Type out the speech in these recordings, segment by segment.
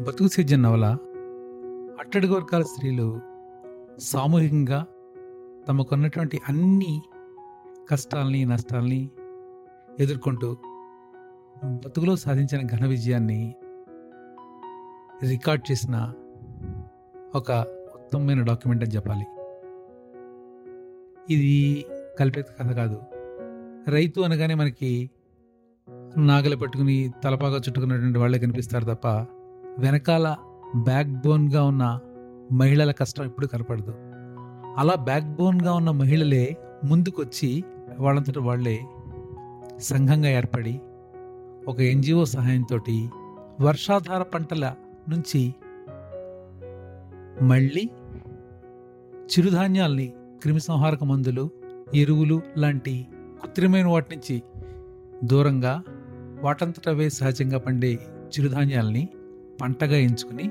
బతుకు సేద్యం నవల. అట్టడుగు వర్గాల స్త్రీలు సామూహికంగా తమకున్నటువంటి అన్ని కష్టాలని నష్టాలని ఎదుర్కొంటూ బతుకులో సాధించిన ఘన విజయాన్ని రికార్డ్ చేసిన ఒక ఉత్తమమైన డాక్యుమెంట్ అని చెప్పాలి. ఇది కల్పిత కథ కాదు. రైతు అనగానే మనకి నాగలి పట్టుకుని తలపాగా చుట్టుకున్నటువంటి వాళ్ళే కనిపిస్తారు తప్ప వెనకాల బ్యాక్ బోన్గా ఉన్న మహిళల కష్టం ఎప్పుడు కనపడదు. అలా బ్యాక్ బోన్గా ఉన్న మహిళలే ముందుకొచ్చి వాళ్ళంతట వాళ్ళే సంఘంగా ఏర్పడి ఒక ఎన్జిఓ సహాయంతో వర్షాధార పంటల నుంచి మళ్ళీ చిరుధాన్యాల్ని క్రిమిసంహారక మందులు ఎరువులు లాంటి కృత్రిమైన వాటి నుంచి దూరంగా వాటంతటవే సహజంగా పండే చిరుధాన్యాల్ని పంటగా ఎంచుకుని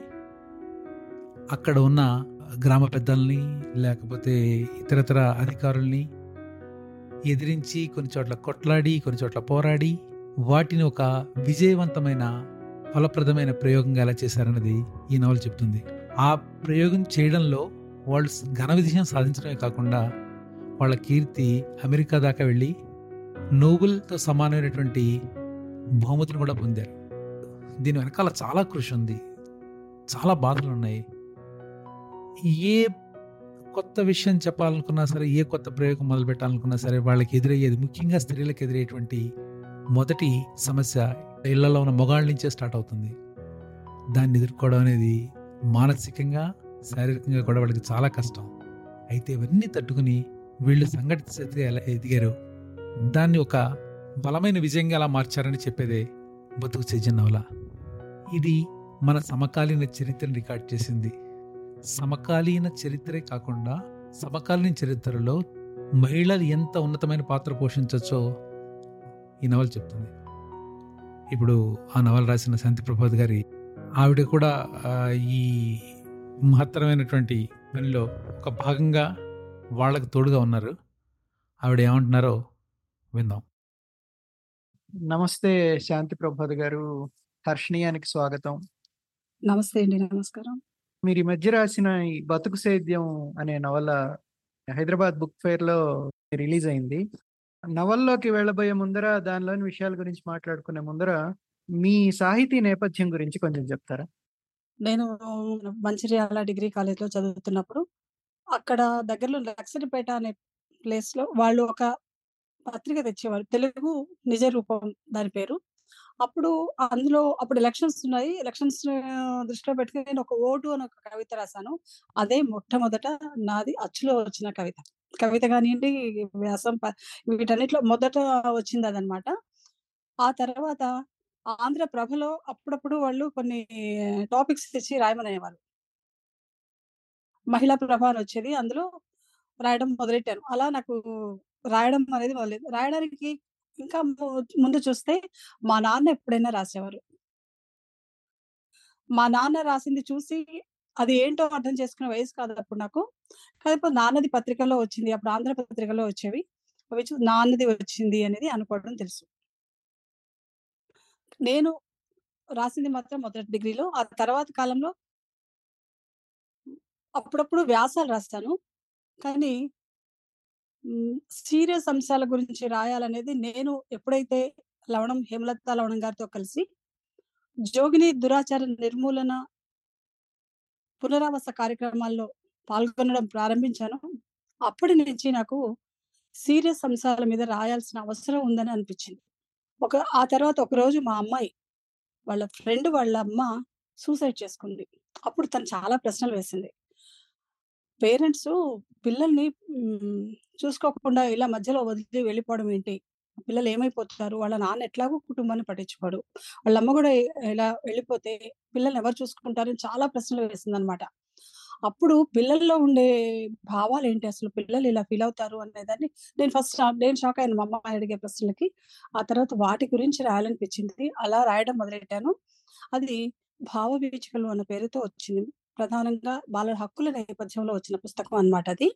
అక్కడ ఉన్న గ్రామ పెద్దల్ని లేకపోతే ఇతరతర అధికారుల్ని ఎదిరించి కొన్ని చోట్ల కొట్లాడి కొన్ని చోట్ల పోరాడి వాటిని ఒక విజయవంతమైన ఫలప్రదమైన ప్రయోగంగా ఎలా చేశారన్నది ఈ నవల చెప్తుంది. ఆ ప్రయోగం చేయడంలో వాళ్ళు ఘన విజయం సాధించడమే కాకుండా వాళ్ళ కీర్తి అమెరికా దాకా వెళ్ళి నోబెల్తో సమానమైనటువంటి బహుమతిని కూడా పొందారు. దీని వెనకాల చాలా కృషి ఉంది. చాలా బాధలు ఉన్నాయి. ఏ కొత్త విషయం చెప్పాలనుకున్నా సరే ఏ కొత్త ప్రయోగం మొదలు పెట్టాలనుకున్నా సరే వాళ్ళకి ఎదురయ్యేది ముఖ్యంగా స్త్రీలకు ఎదురయ్యేటువంటి మొదటి సమస్య ఇళ్ళలో ఉన్న మొగాళ్ళ నుంచే స్టార్ట్ అవుతుంది. దాన్ని ఎదుర్కోవడం అనేది మానసికంగా శారీరకంగా కూడా వాళ్ళకి చాలా కష్టం. అయితే ఇవన్నీ తట్టుకుని వీళ్ళు సంఘటిత స్థితిగా ఎలా ఎదిగారు దాన్ని ఒక బలమైన విజయంగా ఎలా మార్చారని చెప్పేదే బతుకు సేజన్ నవల ఇది మన సమకాలీన చరిత్రను రికార్డ్ చేసింది. సమకాలీన చరిత్రే కాకుండా సమకాలీన చరిత్రలో మహిళలు ఎంత ఉన్నతమైన పాత్ర పోషించవచ్చో ఈ నవల చెప్తుంది. ఇప్పుడు ఆ నవల రాసిన శాంతి ప్రభాత్ గారి ఆవిడ కూడా ఈ మహత్తరమైనటువంటి పనిలో ఒక భాగంగా వాళ్ళకు తోడుగా ఉన్నారు. ఆవిడ ఏమంటున్నారో విందాం. నమస్తే శాంతి ప్రభాత్ గారు. హర్షణీయానికి స్వాగతం. నమస్తే అండి. నమస్కారం. మీరు ఈ మధ్య రాసిన ఈ బతుకు సేద్యం అనే నవల హైదరాబాద్ బుక్ ఫేర్లో రిలీజ్ అయింది. నవల్లోకి వెళ్ళబోయే ముందర దానిలోని విషయాల గురించి మాట్లాడుకునే ముందర మీ సాహితీ నేపథ్యం గురించి కొంచెం చెప్తారా? నేను మంచిర్యాల డిగ్రీ కాలేజ్లో చదువుతున్నప్పుడు అక్కడ దగ్గరలో లక్సరిపేట అనే ప్లేస్లో వాళ్ళు ఒక పత్రిక తెచ్చేవారు. తెలుగు నిజ రూపం దాని పేరు. అప్పుడు అందులో అప్పుడు ఎలక్షన్స్ ఉన్నాయి. ఎలక్షన్స్ దృష్టిలో పెట్టుకుని నేను ఒక ఓటు అని ఒక కవిత రాశాను. అదే మొట్టమొదట నాది అచ్చులో వచ్చిన కవిత. కవిత కానివ్వండి వ్యాసం వీటన్నిటిలో మొదట వచ్చింది అదనమాట. ఆ తర్వాత ఆంధ్రప్రభలో అప్పుడప్పుడు వాళ్ళు కొన్ని టాపిక్స్ తెచ్చి రాయమనేవారు. మహిళా ప్రభ అని వచ్చేది. అందులో రాయడం మొదలెట్టాను. అలా నాకు రాయడం అనేది మొదలైంది. రాయడానికి ఇంకా ముందు చూస్తే మా నాన్న ఎప్పుడైనా రాసేవారు. మా నాన్న రాసింది చూసి అది ఏంటో అర్థం చేసుకునే వయసు కాదు అప్పుడు నాకు. కాకపోతే నాన్నది పత్రికలో వచ్చింది. అప్పుడు ఆంధ్ర పత్రికలో వచ్చేవి. అవి నాన్నది వచ్చింది అనేది అనుకోవడం తెలుసు. నేను రాసింది మాత్రం మొదటి డిగ్రీలో. ఆ తర్వాత కాలంలో అప్పుడప్పుడు వ్యాసాలు రాస్తాను. కానీ సీరియస్ అంశాల గురించి రాయాలనేది నేను ఎప్పుడైతే లవణం హేమలత లవణం గారితో కలిసి జోగిని దురాచార నిర్మూలన పునరావాస కార్యక్రమాల్లో పాల్గొనడం ప్రారంభించాను. అప్పటి నుంచి నాకు సీరియస్ అంశాల మీద రాయాల్సిన అవసరం ఉందని అనిపించింది. ఒక ఆ తర్వాత ఒక రోజు మా అమ్మాయి వాళ్ళ ఫ్రెండ్ వాళ్ళ అమ్మ సూసైడ్ చేసుకుంది. అప్పుడు తను చాలా ప్రశ్నలు వేసింది. పేరెంట్స్ పిల్లల్ని చూసుకోకుండా ఇలా మధ్యలో వదిలి వెళ్ళిపోవడం ఏంటి? పిల్లలు ఏమైపోతారు వాళ్ళ నాన్న ఎట్లాగో కుటుంబాన్ని పట్టించుకోడు. వాళ్ళ అమ్మ కూడా ఇలా వెళ్ళిపోతే పిల్లల్ని ఎవరు చూసుకుంటారని చాలా ప్రశ్నలు వేసింది అనమాట అప్పుడు పిల్లల్లో ఉండే భావాలు ఏంటి అసలు పిల్లలు ఇలా ఫీల్ అవుతారు అనేదాన్ని నేను ఫస్ట్ నేను షాక్ అయ్యాను మా అమ్మ అడిగే ప్రశ్నలకి. ఆ తర్వాత వాటి గురించి రాయాలనిపించింది. అలా రాయడం మొదలెట్టాను. అది భావ వీచికలు అన్న పేరుతో వచ్చింది. ప్రధానంగా బాలల హక్కుల నేపథ్యంలో వచ్చిన పుస్తకం అన్నమాట అది.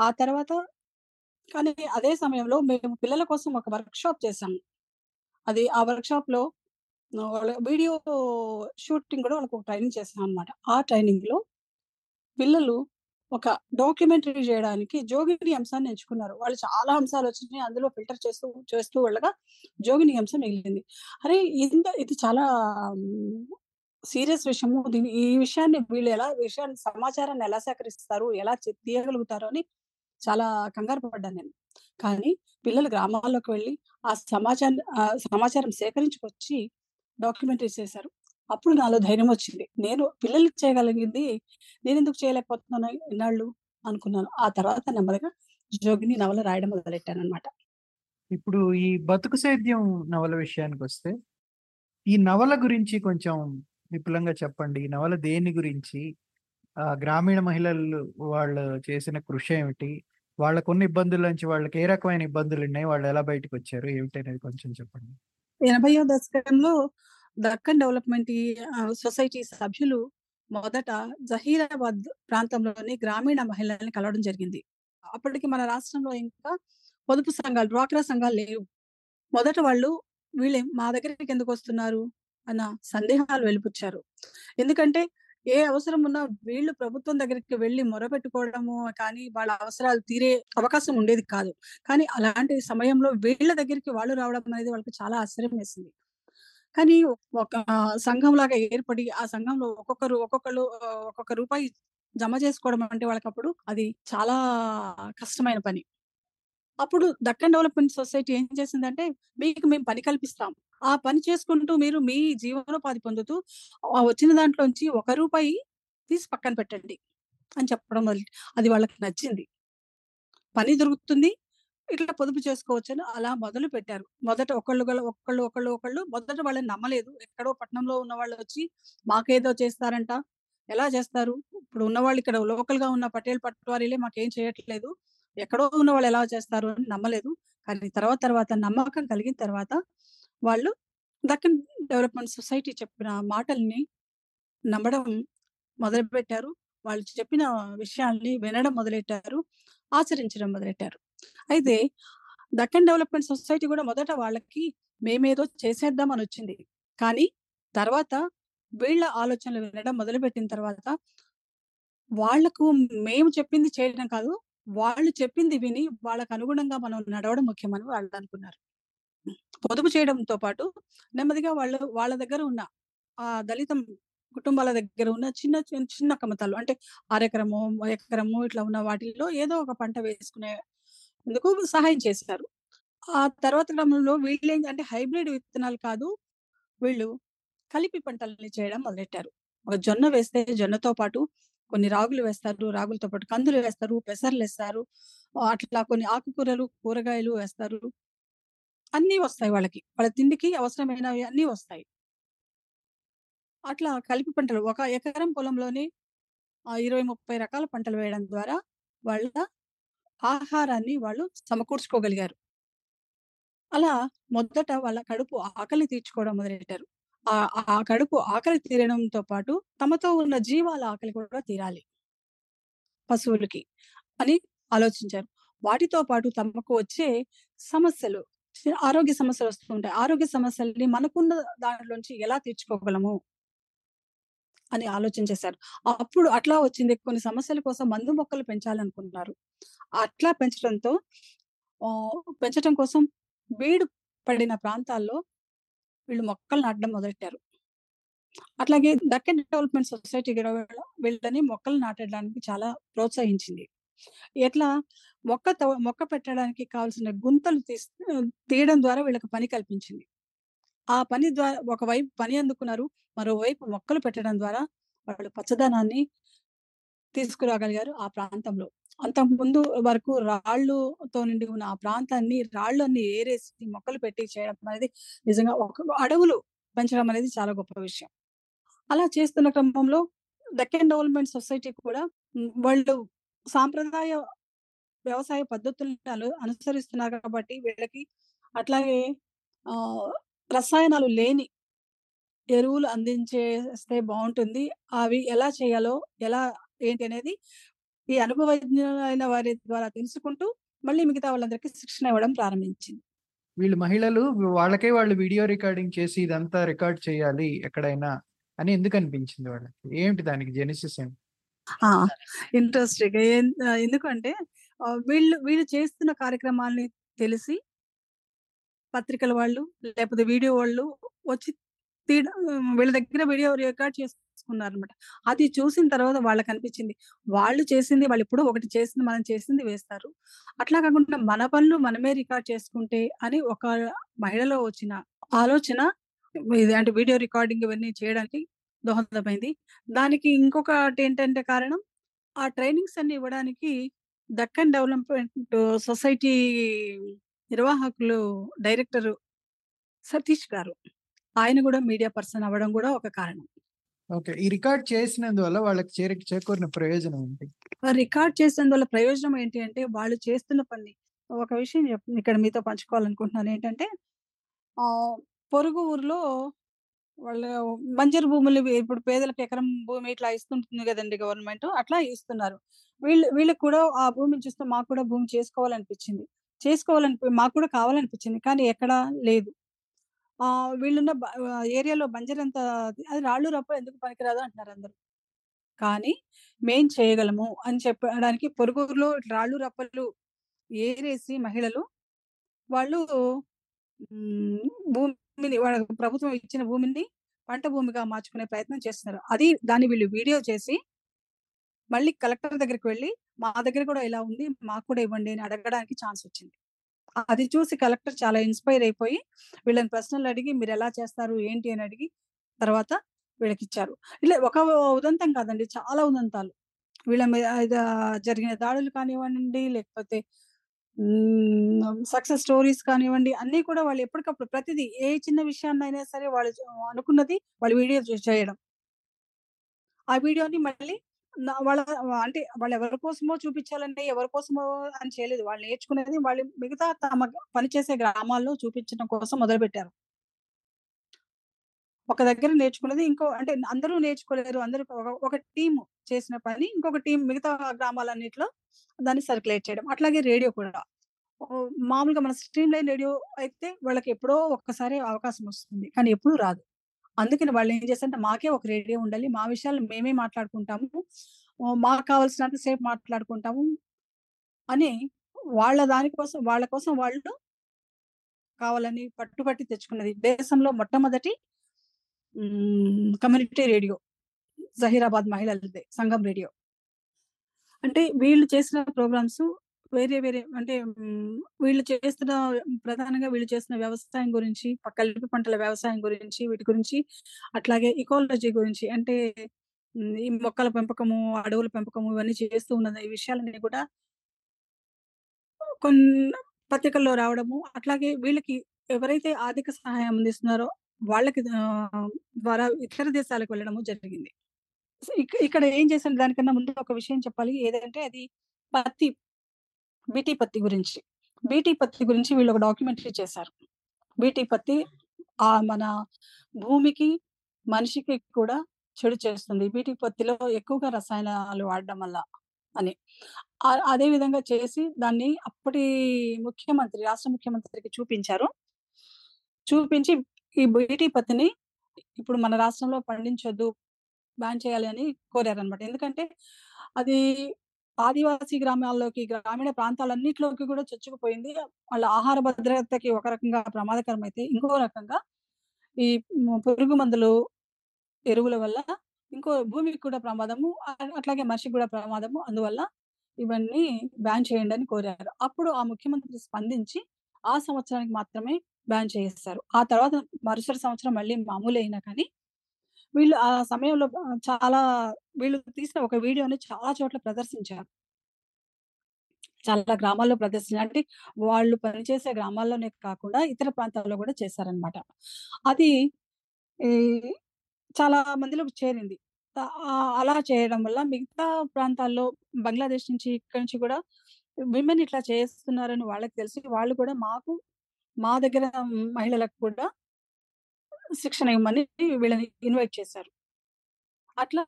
ఆ తర్వాత కానీ అదే సమయంలో మేము పిల్లల కోసం ఒక వర్క్ షాప్ చేసాము అది ఆ వర్క్ షాప్లో వీడియో షూటింగ్ కూడా వాళ్ళకు ట్రైనింగ్ చేస్తాం అనమాట. ఆ ట్రైనింగ్లో పిల్లలు ఒక డాక్యుమెంటరీ చేయడానికి జోగిని అంశాన్ని ఎంచుకున్నారు. వాళ్ళు చాలా అంశాలు వచ్చినాయి అందులో ఫిల్టర్ చేస్తూ, చేస్తూ వెళ్ళగా జోగిని అంశం మిగిలింది. అరే! ఇంత ఇది చాలా సీరియస్ విషయము. దీని ఈ విషయాన్ని వీళ్ళు ఎలా విషయాన్ని సమాచారాన్ని ఎలా సేకరిస్తారు? ఎలా తీయగలుగుతారు అని చాలా కంగారు పడ్డాను నేను. కానీ పిల్లలు గ్రామాల్లోకి వెళ్ళి ఆ సమాచారం సమాచారం సేకరించుకొచ్చి డాక్యుమెంటరీ చేశారు. అప్పుడు నాలో ధైర్యం వచ్చింది. నేను పిల్లలకి చేయగలిగింది నేను ఎందుకు చేయలేకపోతున్నాను ఇన్నాళ్ళు అనుకున్నాను. ఆ తర్వాత నెమ్మదిగా జోగిని నవల రాయడం మొదలెట్టాను అనమాట ఇప్పుడు ఈ 'బతుకు సేద్యం' నవల విషయానికి వస్తే ఈ నవల గురించి కొంచెం విపులంగా చెప్పండి. ఈ నవల దేని గురించి? గ్రామీణ మహిళలు వాళ్ళు చేసిన కృషి ఏమిటి? వాళ్ళకున్న ఇబ్బందుల నుంచి వాళ్ళకి ఏ రకమైన ఇబ్బందులు ఉన్నాయి వాళ్ళు ఎలా బయటకొచ్చారు? ఏమిటనేది కొంచెం చెప్పండి. 80వ దశకంలో దక్కన్ డెవలప్‌మెంట్ సొసైటీ సభ్యులు మొదట జహీరాబాద్ ప్రాంతంలోని గ్రామీణ మహిళల్ని కలవడం జరిగింది. అప్పటికి మన రాష్ట్రంలో ఇంకా పొదుపు సంఘాలు, డ్వాక్రా సంఘాలు లేవు. మొదట వాళ్ళు వీళ్ళే మా దగ్గరికి ఎందుకు వస్తున్నారు అన్న సందేహాలు వెలిపుచ్చారు ఎందుకంటే ఏ అవసరం ఉన్నా వీళ్ళు ప్రభుత్వం దగ్గరికి వెళ్ళి మొరపెట్టుకోవడము కానీ, వాళ్ళ అవసరాలు తీరే అవకాశం ఉండేది కాదు. కానీ అలాంటి సమయంలో వీళ్ళ దగ్గరికి వాళ్ళు రావడం అనేది వాళ్ళకి చాలా ఆశ్చర్యం వేసింది. కానీ ఒక సంఘం లాగా ఏర్పడి ఆ సంఘంలో ఒక్కొక్కరు ఒక్కొక్కరు ఒక్కొక్క రూపాయి జమ చేసుకోవడం అంటే వాళ్ళకప్పుడు అది చాలా కష్టమైన పని. అప్పుడు దక్కన్ డెవలప్‌మెంట్ సొసైటీ ఏం చేసిందంటే, మీకు మేము పని కల్పిస్తాం. ఆ పని చేసుకుంటూ మీరు మీ జీవనోపాధి పొందుతూ ఆ వచ్చిన దాంట్లోంచి ఒక రూపాయి తీసి పక్కన పెట్టండి అని చెప్పడం అది వాళ్ళకి నచ్చింది. పని దొరుకుతుంది. ఇట్లా పొదుపు చేసుకోవచ్చని అలా మొదలు పెట్టారు మొదట ఒకళ్ళు ఒకళ్ళు, ఒకళ్ళు, ఒకళ్ళు మొదట వాళ్ళని నమ్మలేదు. ఎక్కడో పట్టణంలో ఉన్న వాళ్ళు వచ్చి మాకేదో చేస్తారంట. ఎలా చేస్తారు? ఇప్పుడు ఉన్నవాళ్ళు ఇక్కడ లోకల్‌గా ఉన్న పటేల్ పట్వారీలే మాకేం చేయట్లేదు. ఎక్కడో ఉన్న వాళ్ళు ఎలా చేస్తారు అని నమ్మలేదు. కానీ తర్వాత తర్వాత నమ్మకం కలిగిన తర్వాత వాళ్ళు దక్కన్ డెవలప్‌మెంట్ సొసైటీ చెప్పిన మాటల్ని నమ్మడం మొదలుపెట్టారు. వాళ్ళు చెప్పిన విషయాల్ని వినడం మొదలెట్టారు. ఆచరించడం మొదలెట్టారు. అయితే దక్కన్ డెవలప్‌మెంట్ సొసైటీ కూడా మొదట వాళ్ళకి మేమేదో చేసేద్దాం అనొచ్చింది. కానీ తర్వాత వీళ్ళ ఆలోచనలు వినడం మొదలుపెట్టిన తర్వాత వాళ్ళకు మేము చెప్పింది చేయడం కాదు. వాళ్ళు చెప్పింది విని వాళ్ళకు అనుగుణంగా మనం నడవడం ముఖ్యమని వాళ్ళనుకున్నారు. పొదుపు చేయడంతో పాటు నెమ్మదిగా వాళ్ళు వాళ్ళ దగ్గర ఉన్న ఆ దళితం కుటుంబాల దగ్గర ఉన్న చిన్న చిన్న చిన్న కమతాలు అంటే అరెకరము ఎకరము ఇట్లా ఉన్న వాటిల్లో ఏదో ఒక పంట వేసుకునేందుకు సహాయం చేశారు. ఆ తర్వాత క్రమంలో వీళ్ళు అంటే హైబ్రిడ్ విత్తనాలు కాదు. వీళ్ళు కలిపి పంటల్ని చేయడం మొదలెట్టారు. ఒక జొన్న వేస్తే జొన్నతో పాటు కొన్ని రాగులు వేస్తారు. రాగులతో పాటు కందులు వేస్తారు. పెసర్లు వేస్తారు అట్లా కొన్ని ఆకుకూరలు, కూరగాయలు వేస్తారు. అన్నీ వస్తాయి వాళ్ళకి. వాళ్ళ తిండికి అవసరమైనవి అన్నీ వస్తాయి. అట్లా కలిపి పంటలు ఒక ఎకరం పొలంలోనే ఇరవై ముప్పై రకాల పంటలు వేయడం ద్వారా వాళ్ళ ఆహారాన్ని వాళ్ళు సమకూర్చుకోగలిగారు. అలా మొదట వాళ్ళ కడుపు ఆకలిని తీర్చుకోవడం మొదలెట్టారు. ఆ ఆ కడుపు ఆకలి తీరడంతో పాటు తమతో ఉన్న జీవాల ఆకలి కూడా తీరాలి. పశువులకి అని ఆలోచించారు. వాటితో పాటు తమకు వచ్చే సమస్యలు ఆరోగ్య సమస్యలు వస్తూ ఉంటాయి. ఆరోగ్య సమస్యల్ని మనకున్న దానిలోంచి ఎలా తీర్చుకోగలము? అని ఆలోచించేశారు అప్పుడు అట్లా వచ్చింది కొన్ని సమస్యల కోసం మందు మొక్కలు పెంచాలనుకున్నారు. అట్లా పెంచడంతో పెంచడం పెంచటం కోసం బీడు పడిన ప్రాంతాల్లో వీళ్ళు మొక్కలు నాటడం మొదలెట్టారు. అట్లాగే దక్కన్ డెవలప్‌మెంట్ సొసైటీ కూడా వీళ్ళని మొక్కలు నాటడానికి చాలా ప్రోత్సహించింది. ఎట్లా మొక్క మొక్క పెట్టడానికి కావాల్సిన గుంతలు తీసి తీయడం ద్వారా వీళ్ళకి పని కల్పించింది. ఆ పని ద్వారా ఒకవైపు పని అందుకున్నారు. మరోవైపు మొక్కలు పెట్టడం ద్వారా వాళ్ళు పచ్చదనాన్ని తీసుకురాగలిగారు ఆ ప్రాంతంలో. అంతకుముందు వరకు రాళ్ళుతో నిండి ఉన్న ఆ ప్రాంతాన్ని రాళ్ళన్నీ ఏరేసి మొక్కలు పెట్టి చేయడం అనేది నిజంగా ఒక అడవులు పెంచడం అనేది చాలా గొప్ప విషయం. అలా చేస్తున్న క్రమంలో దక్కన్ డెవలప్‌మెంట్ సొసైటీ కూడా వాళ్ళు సాంప్రదాయ వ్యవసాయ పద్ధతులను అనుసరిస్తున్నారు కాబట్టి వీళ్ళకి అట్లాగే ఆ రసాయనాలు లేని ఎరువులు అందించేస్తే బాగుంటుంది అవి ఎలా చేయాలో, ఎలా ఏంటి అనేది ఈ అనుభవజ్ఞులైన వారి ద్వారా తెలుసుకుంటూ మళ్ళీ మిగతా వాళ్ళందరికీ శిక్షణ ఇవ్వడం ప్రారంభించింది. వీళ్ళు మహిళలు వాళ్ళకే వాళ్ళు వీడియో రికార్డింగ్ చేసి ఇదంతా రికార్డ్ చేయాలి ఎక్కడైనా అని ఎందుకు అనిపించింది వాళ్ళకి ఏంటి దానికి జెనిసిస్ ఏంటి! ఇంట్రెస్టింగ్. ఎందుకంటే వీళ్ళు వీళ్ళు చేస్తున్న కార్యక్రమాల్ని తెలిసి పత్రికల వాళ్ళు, లేపోతే వీడియో వాళ్ళు వచ్చి తీయడం వీళ్ళ దగ్గర వీడియో రికార్డ్ చేసుకున్నారనమాట. అది చూసిన తర్వాత వాళ్ళకి అనిపించింది వాళ్ళు చేసింది వాళ్ళు ఇప్పుడు ఒకటి చేసింది మనం చేసింది వేస్తారు. అట్లా కాకుండా మన పనులు మనమే రికార్డ్ చేసుకుంటే అని ఒక మహిళలో వచ్చిన ఆలోచన ఇది అంటే వీడియో రికార్డింగ్ ఇవన్నీ చేయడానికి దోహదమైంది. దానికి ఇంకొకటి ఏంటంటే కారణం ఆ ట్రైనింగ్స్ అన్ని ఇవ్వడానికి దక్కన్ డెవలప్‌మెంట్ సొసైటీ నిర్వాహకులు డైరెక్టర్ సతీష్ గారు. ఆయన గూడా మీడియా పర్సన్ అవ్వడం గూడా ఒక కారణం. ఓకే. ఈ రికార్డ్ చేసినందువల్ల వాళ్ళకి చేరి చేకూరిన ప్రయోజనం ఏంటి? రికార్డ్ చేసినందువల్ల ప్రయోజనం ఏంటి అంటే వాళ్ళు చేస్తున్న పని ఒక విషయం ఇక్కడ మీతో పంచుకోవాలనుకుంటున్నాను ఏంటంటే పొరుగు ఊర్లో వాళ్ళు బంజరు భూములు ఇప్పుడు పేదలకు ఎకరం భూమి ఇట్లా ఇస్తుంటుంది గదండీ గవర్నమెంట్. అట్లా ఇస్తున్నారు. వీళ్ళు వీళ్ళకి కూడా ఆ భూమిని చూస్తే మాకు కూడా భూమి చేసుకోవాలనిపించింది. చేసుకోవాలనిపి మాకు కూడా కావాలనిపించింది. కానీ ఎక్కడా లేదు. ఆ వీళ్ళున్న బ ఆహ్, ఏరియాలో బంజరంత అది రాళ్ళు రప్ప ఎందుకు పనికిరాదు అంటున్నారు అందరూ. కానీ మేం చేయగలము అని చెప్పడానికి పొరుగురులో రాళ్ళు రప్పలు ఏరేసి మహిళలు వాళ్ళు హ్మ్. భూమిని వాళ్ళ ప్రభుత్వం ఇచ్చిన భూమిని పంట భూమిగా మార్చుకునే ప్రయత్నం చేస్తున్నారు. అది దాన్ని వీళ్ళు వీడియో చేసి మళ్ళీ కలెక్టర్ దగ్గరికి వెళ్ళి మా దగ్గర కూడా ఇలా ఉంది. మాకు కూడా ఇవ్వండి అని అడగడానికి ఛాన్స్ వచ్చింది. అది చూసి కలెక్టర్ చాలా ఇన్‌స్పైర్ అయిపోయి వీళ్ళని ప్రశ్నలు అడిగి మీరు ఎలా చేస్తారు? ఏంటి? అని అడిగి తర్వాత వీళ్ళకి ఇచ్చారు ఇలా ఒక ఉదంతం కాదండి. చాలా ఉదంతాలు. వీళ్ళ మీద జరిగిన దాడులు కానివ్వండి, లేకపోతే సక్సెస్ స్టోరీస్ కానివ్వండి, అన్నీ కూడా వాళ్ళు ఎప్పటికప్పుడు ప్రతిదీ ఏ చిన్న విషయాన్నైనా సరే వాళ్ళు అనుకున్నది వాళ్ళు వీడియో చేయడం. ఆ వీడియోని మళ్ళీ వాళ్ళ అంటే వాళ్ళు ఎవరి కోసమో చూపించాలంటే, ఎవరి కోసమో అని చేయలేదు. వాళ్ళు నేర్చుకునేది వాళ్ళు మిగతా తమ పనిచేసే గ్రామాల్లో చూపించడం కోసం మొదలుపెట్టారు. ఒక దగ్గర నేర్చుకునేది ఇంకో అంటే అందరూ నేర్చుకోలేరు. అందరూ ఒక టీం చేసిన పని ఇంకొక టీం మిగతా గ్రామాలన్నింటిలో దాన్ని సర్క్యులేట్ చేయడం. అట్లాగే రేడియో కూడా. మామూలుగా మన స్ట్రీమ్ లైన్ రేడియో అయితే వాళ్ళకి ఎప్పుడో ఒక్కసారి అవకాశం వస్తుంది. కానీ ఎప్పుడూ రాదు. అందుకని వాళ్ళు ఏం చేస్తారంటే మాకే ఒక రేడియో ఉండాలి. మా విషయాలు మేమే మాట్లాడుకుంటాము. మాకు కావాల్సినంత సేపు మాట్లాడుకుంటాము. అని వాళ్ళ దాని కోసం వాళ్ళ కోసం వాళ్ళు కావాలని పట్టుబట్టి తెచ్చుకున్నది. దేశంలో మొట్టమొదటి కమ్యూనిటీ రేడియో. జహీరాబాద్ మహిళలదే సంఘం రేడియో. అంటే వీళ్ళు చేసిన ప్రోగ్రామ్స్ వేరే వేరే అంటే వీళ్ళు చేస్తున్న ప్రధానంగా వీళ్ళు చేస్తున్న వ్యవసాయం గురించి, కలిపి పంటల వ్యవసాయం గురించి, వీటి గురించి అట్లాగే ఇకాలజీ గురించి అంటే ఈ మొక్కల పెంపకము, అడవుల పెంపకము ఇవన్నీ చేస్తూ ఉన్న ఈ విషయాలన్నీ కూడా కొన్ని పత్రికల్లో రావడము, అట్లాగే వీళ్ళకి ఎవరైతే ఆర్థిక సహాయం అందిస్తున్నారో వాళ్ళకి ద్వారా ఇతర దేశాలకు వెళ్ళడము జరిగింది. ఇక్కడ ఏం చేసిన దానికన్నా ముందు ఒక విషయం చెప్పాలి. ఏదంటే అది పత్తి, బీటీ పత్తి గురించి. బీటీ పత్తి గురించి వీళ్ళు ఒక డాక్యుమెంటరీ చేశారు. బీటీ పత్తి ఆ మన భూమికి, మనిషికి కూడా చెడు చేస్తుంది. బీటీ పత్తిలో ఎక్కువగా రసాయనాలు వాడడం వల్ల అని. అదే విధంగా చేసి దాన్ని అప్పటి ముఖ్యమంత్రి, రాష్ట్ర ముఖ్యమంత్రికి చూపించారు. చూపించి ఈ బీటీ పత్తిని ఇప్పుడు మన రాష్ట్రంలో పండించొద్దు, బ్యాన్ చేయాలి అని కోరారనమాట. ఎందుకంటే అది ఆదివాసీ గ్రామాల్లోకి, గ్రామీణ ప్రాంతాలన్నిటిలోకి కూడా చొచ్చుకుపోయింది. వాళ్ళ ఆహార భద్రతకి ఒక రకంగా ప్రమాదకరమైతే, ఇంకో రకంగా ఈ పురుగు మందులు, ఎరువుల వల్ల ఇంకో భూమికి కూడా ప్రమాదము. అట్లాగే మనిషికి కూడా ప్రమాదము. అందువల్ల ఇవన్నీ బ్యాన్ చేయండి అని కోరారు. అప్పుడు ఆ ముఖ్యమంత్రి స్పందించి ఆ సంవత్సరానికి మాత్రమే బ్యాన్ చేయిస్తారు ఆ తర్వాత మరుసటి సంవత్సరం మళ్ళీ మామూలు అయినా కానీ వీళ్ళు ఆ సమయంలో చాలా వీళ్ళు తీసిన ఒక వీడియోని చాలా చోట్ల ప్రదర్శించారు. చాలా గ్రామాల్లో ప్రదర్శన అంటే వాళ్ళు పనిచేసే గ్రామాల్లోనే కాకుండా ఇతర ప్రాంతాల్లో కూడా చేశారనమాట. అది చాలా మందిలోకి చేరింది. అలా చేయడం వల్ల మిగతా ప్రాంతాల్లో బంగ్లాదేశ్ నుంచి, ఇక్కడి నుంచి కూడా విమెన్ ఇట్లా చేస్తున్నారని వాళ్ళకి తెలిసి వాళ్ళు కూడా మాకు మా దగ్గర మహిళలకు కూడా శిక్షణ ఇవ్వమని వీళ్ళని ఇన్వైట్ చేశారు. అట్లా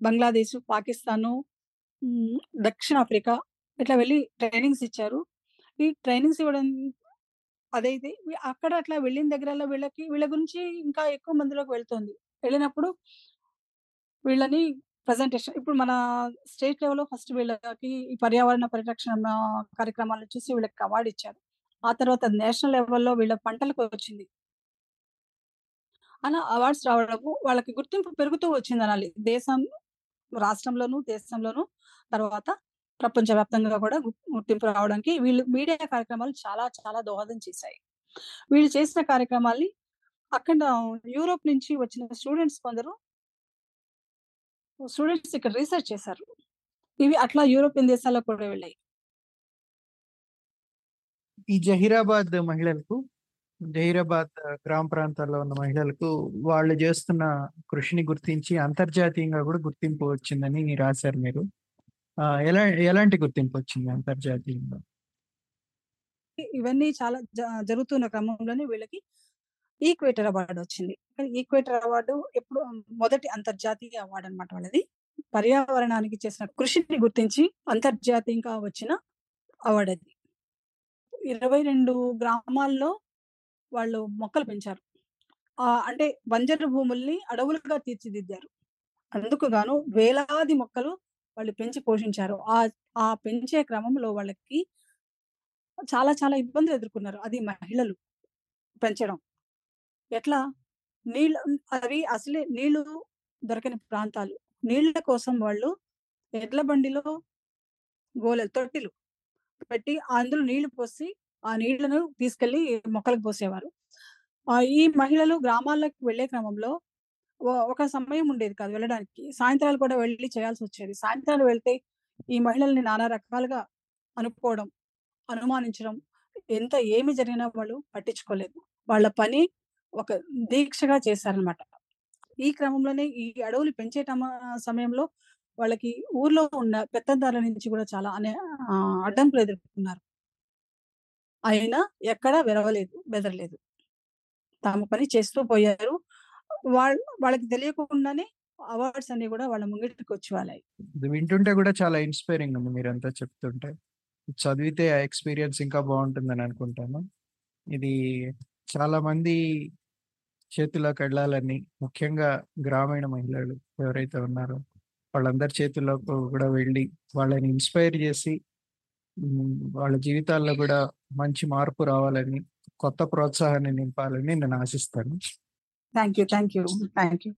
బంగ్లాదేశ్, పాకిస్తాను, దక్షిణాఫ్రికా ఇట్లా వెళ్ళి ట్రైనింగ్స్ ఇచ్చారు. ఈ ట్రైనింగ్స్ ఇవ్వడం అదైతే అక్కడ అట్లా వెళ్ళిన దగ్గరలో వీళ్ళకి వీళ్ళ గురించి ఇంకా ఎక్కువ మందిలోకి వెళ్తుంది వెళ్ళినప్పుడు వీళ్ళని ప్రజెంటేషన్ ఇప్పుడు మన స్టేట్ లెవెల్లో ఫస్ట్ వీళ్ళకి ఈ పర్యావరణ పరిరక్షణ కార్యక్రమాలు చూసి వీళ్ళకి అవార్డు ఇచ్చారు ఆ తర్వాత నేషనల్ లెవెల్లో వీళ్ళ పంటలకు వచ్చింది అలా అవార్డ్స్ రావడము వాళ్ళకి గుర్తింపు పెరుగుతూ వచ్చింది అనాలి దేశం రాష్ట్రంలోను దేశంలోను తర్వాత ప్రపంచవ్యాప్తంగా కూడా గుర్తింపు రావడానికి వీళ్ళు మీడియా కార్యక్రమాలు చాలా చాలా దోహదం చేశాయి. వీళ్ళు చేసిన కార్యక్రమాల్ని అక్కడ యూరోప్ నుంచి వచ్చిన స్టూడెంట్స్ కొందరు స్టూడెంట్స్ ఇక్కడ రీసెర్చ్ చేశారు. ఇవి అట్లా యూరోపియన్ దేశాల్లో కూడా వెళ్ళాయి. ఈ జహీరాబాద్ మహిళలకు జహీరాబాద్ గ్రామ ప్రాంతాల్లో ఉన్న మహిళలకు వాళ్ళు చేస్తున్న కృషిని గుర్తించి అంతర్జాతీయంగా కూడా గుర్తింపు వచ్చిందని రాశారు మీరు. ఎలా ఎలాంటి గుర్తింపు వచ్చింది అంతర్జాతీయంగా? ఇవన్నీ చాలా జ- జరుగుతున్న క్రమంలోనే వీళ్ళకి ఈక్వేటర్ అవార్డు వచ్చింది. ఈక్వేటర్ అవార్డు ఎప్పుడు మొదటి అంతర్జాతీయ అవార్డు అన్నమాట వాళ్ళది. పర్యావరణానికి చేసిన కృషిని గుర్తించి అంతర్జాతీయంగా వచ్చిన అవార్డు అది. ఇరవై రెండు గ్రామాల్లో వాళ్ళు మొక్కలు పెంచారు. ఆ అంటే బంజరు భూముల్ని అడవులుగా తీర్చిదిద్దారు. అందుకు గాను వేలాది మొక్కలు వాళ్ళు పెంచి పోషించారు. ఆ ఆ పెంచే క్రమంలో వాళ్ళకి చాలా చాలా ఇబ్బందులు ఎదుర్కొన్నారు. అది మహిళలు పెంచడం. ఎట్లా? నీళ్ళు అవి అసలే నీళ్ళు దొరకని ప్రాంతాలు. నీళ్ళ కోసం వాళ్ళు ఎడ్ల బండిలో గోలెలు తొట్టిలు పెట్టి అందులో నీళ్ళు పోసి ఆ నీళ్ళను తీసుకెళ్ళి మొక్కలకు పోసేవారు. ఆ ఈ మహిళలు గ్రామాలకు వెళ్ళే క్రమంలో ఒక సమయం ఉండేది కాదు వెళ్ళడానికి. సాయంత్రాలు కూడా వెళ్ళి చేయాల్సి వచ్చేది. సాయంత్రాలు వెళ్తే ఈ మహిళల్ని నానా రకాలుగా అనుకోవడం అనుమానించడం ఎంత ఏమి జరిగినా వాళ్ళు పట్టించుకోలేదు. వాళ్ళ పని ఒక దీక్షగా చేశారనమాట ఈ క్రమంలోనే ఈ అడవులు పెంచే సమయంలో వాళ్ళకి ఊర్లో ఉన్న పెత్తందారుల నుంచి కూడా చాలా అనే అడ్డంకులు ఎదుర్కొన్నారు. అయినా ఎక్కడా విరవలేదు బెదరలేదు. తాము పని చేస్తూ పోయారు. వాళ్ళ వాళ్ళకి తెలియకుండానే అవార్డ్స్ అన్ని కూడా వాళ్ళ ముంగిటికి వచ్చి వాళ్ళాయి ఇది వింటుంటే కూడా చాలా ఇన్స్పైరింగ్ ఉంది మీరంతా చెప్తుంటే. చదివితే ఆ ఎక్స్పీరియన్స్ ఇంకా బాగుంటుందని అనుకుంటాను. ఇది చాలా మంది చేతిలోకి వెళ్ళాలని ముఖ్యంగా గ్రామీణ మహిళలు ఎవరైతే ఉన్నారో వాళ్ళందరి చేతుల్లో కూడా వెళ్ళి వాళ్ళని ఇన్స్పైర్ చేసి వాళ్ళ జీవితాల్లో కూడా మంచి మార్పు రావాలని కొత్త ప్రోత్సాహాన్ని నింపాలని నేను ఆశిస్తాను. Thank you thank you thank you